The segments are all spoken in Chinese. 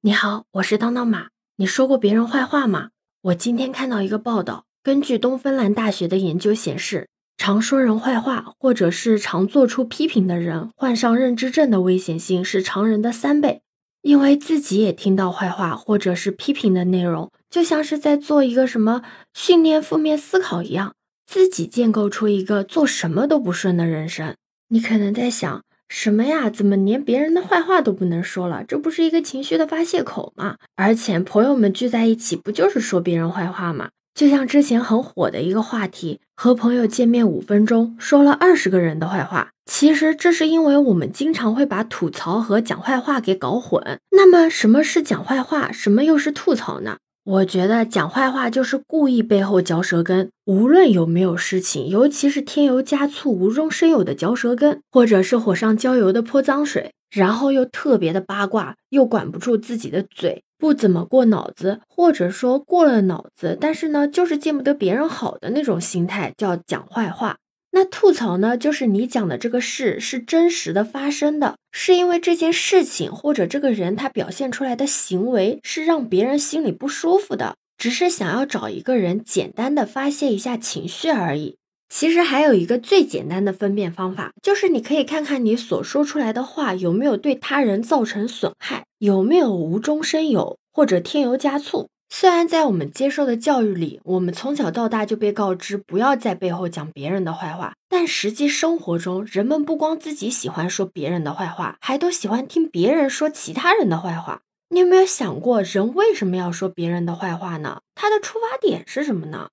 你好，我是当当马。你说过别人坏话吗？我今天看到一个报道，根据东芬兰大学的研究显示，常说人坏话或者是常做出批评的人，患上认知症的危险性是常人的三倍。因为自己也听到坏话或者是批评的内容，就像是在做一个什么训练负面思考一样，自己建构出一个做什么都不顺的人生。你可能在想。什么呀？怎么连别人的坏话都不能说了？这不是一个情绪的发泄口吗？而且朋友们聚在一起，不就是说别人坏话吗？就像之前很火的一个话题，和朋友见面五分钟，说了二十个人的坏话。其实这是因为我们经常会把吐槽和讲坏话给搞混。那么什么是讲坏话？什么又是吐槽呢？我觉得讲坏话就是故意背后嚼舌根，无论有没有事情，尤其是添油加醋、无中生有的嚼舌根，或者是火上浇油的泼脏水，然后又特别的八卦，又管不住自己的嘴，不怎么过脑子，或者说过了脑子，但是呢，就是见不得别人好的那种心态，叫讲坏话。那吐槽呢，就是你讲的这个事是真实的发生的，是因为这件事情或者这个人他表现出来的行为是让别人心里不舒服的，只是想要找一个人简单的发泄一下情绪而已。其实还有一个最简单的分辨方法，就是你可以看看你所说出来的话有没有对他人造成损害，有没有无中生有或者添油加醋。虽然在我们接受的教育里，我们从小到大就被告知不要在背后讲别人的坏话，但实际生活中，人们不光自己喜欢说别人的坏话，还都喜欢听别人说其他人的坏话。你有没有想过，人为什么要说别人的坏话呢？他的出发点是什么呢？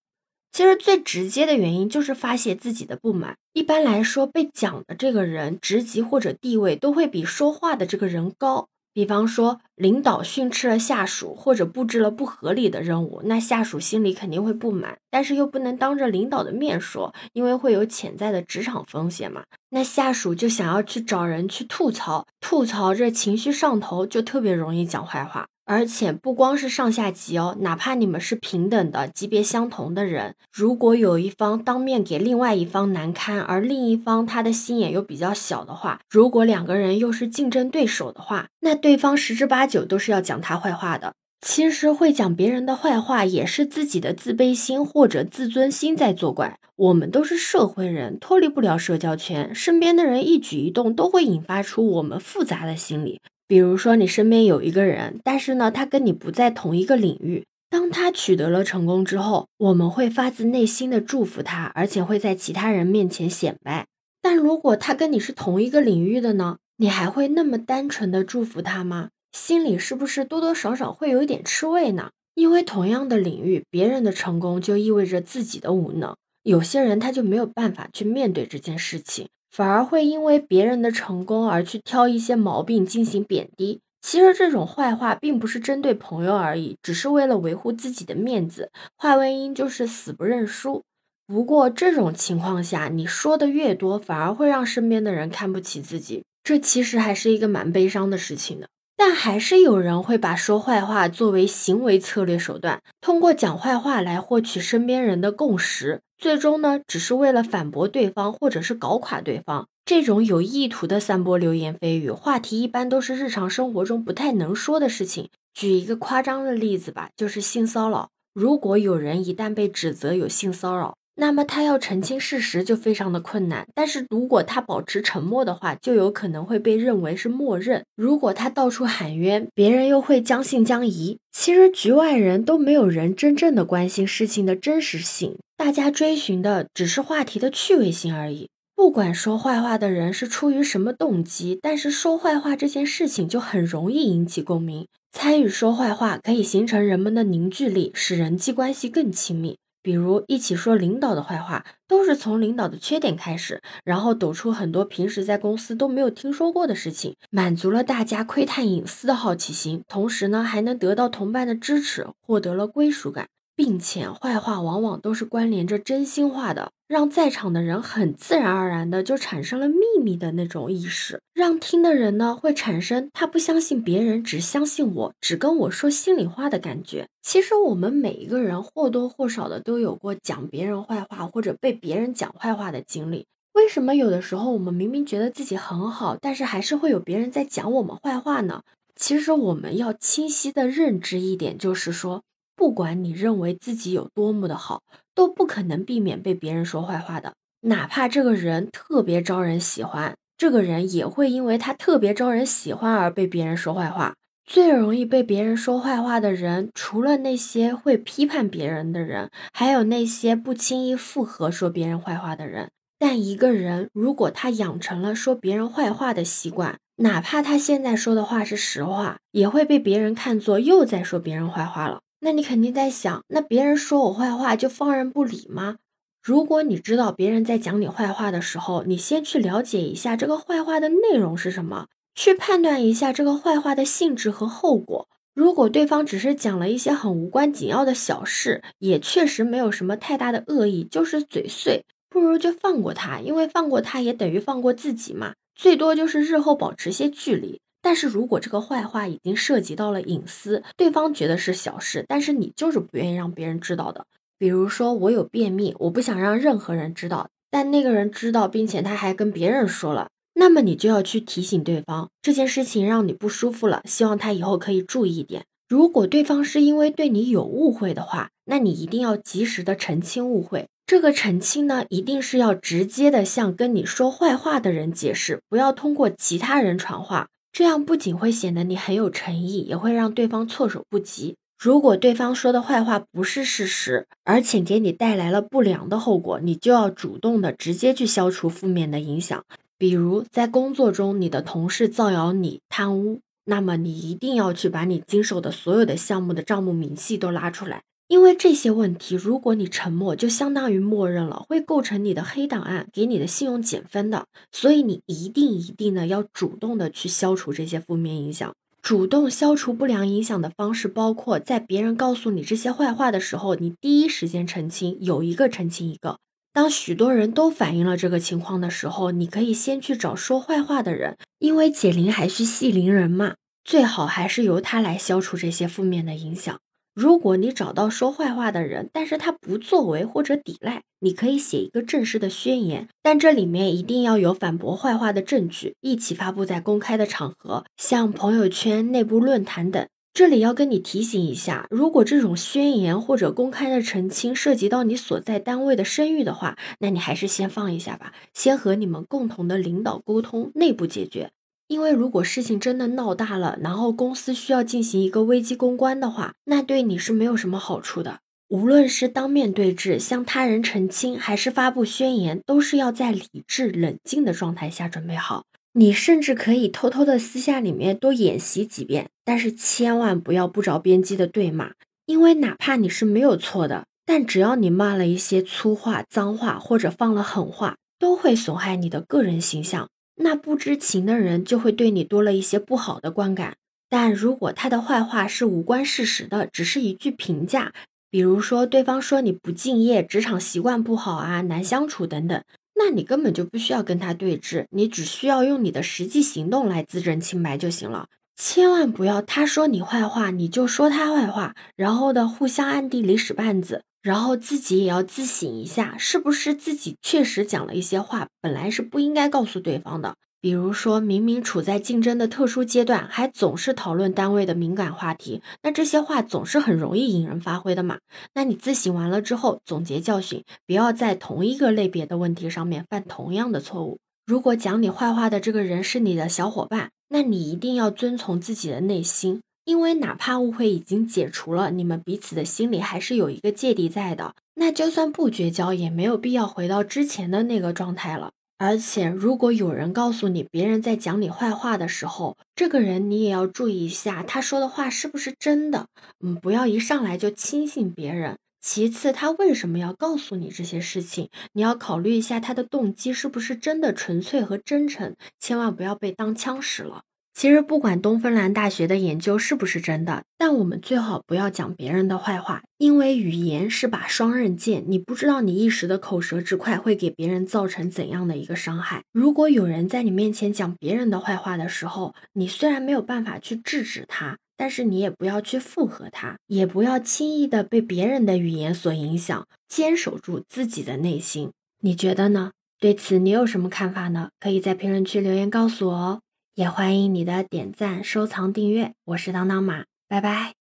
其实最直接的原因就是发泄自己的不满。一般来说，被讲的这个人职级或者地位都会比说话的这个人高。比方说，领导训斥了下属，或者布置了不合理的任务，那下属心里肯定会不满，但是又不能当着领导的面说，因为会有潜在的职场风险嘛。那下属就想要去找人去吐槽，吐槽这情绪上头，就特别容易讲坏话。而且不光是上下级哦，哪怕你们是平等的、级别相同的人，如果有一方当面给另外一方难堪，而另一方他的心眼又比较小的话，如果两个人又是竞争对手的话，那对方十之八九都是要讲他坏话的。其实会讲别人的坏话，也是自己的自卑心或者自尊心在作怪。我们都是社会人，脱离不了社交圈，身边的人一举一动都会引发出我们复杂的心理。比如说，你身边有一个人，但是呢，他跟你不在同一个领域。当他取得了成功之后，我们会发自内心的祝福他，而且会在其他人面前显摆。但如果他跟你是同一个领域的呢？你还会那么单纯的祝福他吗？心里是不是多多少少会有一点吃味呢？因为同样的领域，别人的成功就意味着自己的无能。有些人他就没有办法去面对这件事情。反而会因为别人的成功而去挑一些毛病进行贬低。其实这种坏话并不是针对朋友而已，只是为了维护自己的面子。话外音就是死不认输。不过这种情况下，你说的越多，反而会让身边的人看不起自己。这其实还是一个蛮悲伤的事情的。但还是有人会把说坏话作为行为策略手段，通过讲坏话来获取身边人的共识，最终呢，只是为了反驳对方或者是搞垮对方。这种有意图的散播流言蜚语，话题一般都是日常生活中不太能说的事情。举一个夸张的例子吧，就是性骚扰。如果有人一旦被指责有性骚扰，那么他要澄清事实就非常的困难，但是如果他保持沉默的话，就有可能会被认为是默认。如果他到处喊冤，别人又会将信将疑。其实局外人都没有人真正的关心事情的真实性，大家追寻的只是话题的趣味性而已。不管说坏话的人是出于什么动机，但是说坏话这件事情就很容易引起共鸣。参与说坏话可以形成人们的凝聚力，使人际关系更亲密。比如一起说领导的坏话，都是从领导的缺点开始，然后抖出很多平时在公司都没有听说过的事情，满足了大家窥探隐私的好奇心，同时呢还能得到同伴的支持，获得了归属感。并且坏话往往都是关联着真心话的，让在场的人很自然而然的就产生了秘密的那种意识，让听的人呢会产生他不相信别人，只相信我，只跟我说心里话的感觉。其实我们每一个人或多或少的都有过讲别人坏话或者被别人讲坏话的经历。为什么有的时候我们明明觉得自己很好，但是还是会有别人在讲我们坏话呢？其实我们要清晰的认知一点，就是说，不管你认为自己有多么的好，都不可能避免被别人说坏话的。哪怕这个人特别招人喜欢，这个人也会因为他特别招人喜欢而被别人说坏话。最容易被别人说坏话的人，除了那些会批判别人的人，还有那些不轻易附和说别人坏话的人。但一个人如果他养成了说别人坏话的习惯，哪怕他现在说的话是实话，也会被别人看作又在说别人坏话了。那你肯定在想，那别人说我坏话就放任不理吗？如果你知道别人在讲你坏话的时候，你先去了解一下这个坏话的内容是什么。去判断一下这个坏话的性质和后果。如果对方只是讲了一些很无关紧要的小事，也确实没有什么太大的恶意，就是嘴碎，不如就放过他，因为放过他也等于放过自己嘛，最多就是日后保持些距离。但是如果这个坏话已经涉及到了隐私，对方觉得是小事，但是你就是不愿意让别人知道的。比如说我有便秘，我不想让任何人知道，但那个人知道，并且他还跟别人说了。那么你就要去提醒对方这件事情让你不舒服了，希望他以后可以注意一点。如果对方是因为对你有误会的话，那你一定要及时的澄清误会。这个澄清呢，一定是要直接的向跟你说坏话的人解释，不要通过其他人传话。这样不仅会显得你很有诚意，也会让对方措手不及。如果对方说的坏话不是事实，而且给你带来了不良的后果，你就要主动的直接去消除负面的影响。比如在工作中，你的同事造谣你贪污，那么你一定要去把你经手的所有的项目的账目明细都拉出来，因为这些问题，如果你沉默，就相当于默认了，会构成你的黑档案，给你的信用减分的。所以你一定一定的要主动的去消除这些负面影响。主动消除不良影响的方式，包括在别人告诉你这些坏话的时候，你第一时间澄清，有一个澄清一个。当许多人都反映了这个情况的时候，你可以先去找说坏话的人，因为解铃还需系铃人嘛，最好还是由他来消除这些负面的影响。如果你找到说坏话的人，但是他不作为或者抵赖，你可以写一个正式的宣言，但这里面一定要有反驳坏话的证据，一起发布在公开的场合，像朋友圈、内部论坛等。这里要跟你提醒一下，如果这种宣言或者公开的澄清涉及到你所在单位的声誉的话，那你还是先放一下吧，先和你们共同的领导沟通，内部解决。因为如果事情真的闹大了，然后公司需要进行一个危机公关的话，那对你是没有什么好处的。无论是当面对质向他人澄清，还是发布宣言，都是要在理智冷静的状态下准备好。你甚至可以偷偷的私下里面多演习几遍，但是千万不要不着边际的对骂，因为哪怕你是没有错的，但只要你骂了一些粗话、脏话或者放了狠话，都会损害你的个人形象。那不知情的人就会对你多了一些不好的观感。但如果他的坏话是无关事实的，只是一句评价，比如说对方说你不敬业、职场习惯不好啊、难相处等等。那你根本就不需要跟他对峙，你只需要用你的实际行动来自证清白就行了。千万不要他说你坏话，你就说他坏话，然后的互相暗地里使绊子，然后自己也要自省一下，是不是自己确实讲了一些话，本来是不应该告诉对方的。比如说明明处在竞争的特殊阶段，还总是讨论单位的敏感话题，那这些话总是很容易引人发挥的嘛。那你自省完了之后，总结教训，不要在同一个类别的问题上面犯同样的错误。如果讲你坏话的这个人是你的小伙伴，那你一定要遵从自己的内心，因为哪怕误会已经解除了，你们彼此的心里还是有一个芥蒂在的。那就算不绝交，也没有必要回到之前的那个状态了。而且，如果有人告诉你别人在讲你坏话的时候，这个人你也要注意一下，他说的话是不是真的？嗯，不要一上来就轻信别人。其次，他为什么要告诉你这些事情？你要考虑一下他的动机是不是真的纯粹和真诚，千万不要被当枪使了。其实不管东芬兰大学的研究是不是真的，但我们最好不要讲别人的坏话，因为语言是把双刃剑，你不知道你一时的口舌之快会给别人造成怎样的一个伤害。如果有人在你面前讲别人的坏话的时候，你虽然没有办法去制止他，但是你也不要去附和他，也不要轻易的被别人的语言所影响，坚守住自己的内心。你觉得呢？对此你有什么看法呢？可以在评论区留言告诉我哦。也欢迎你的点赞、收藏、订阅。我是当当马，拜拜。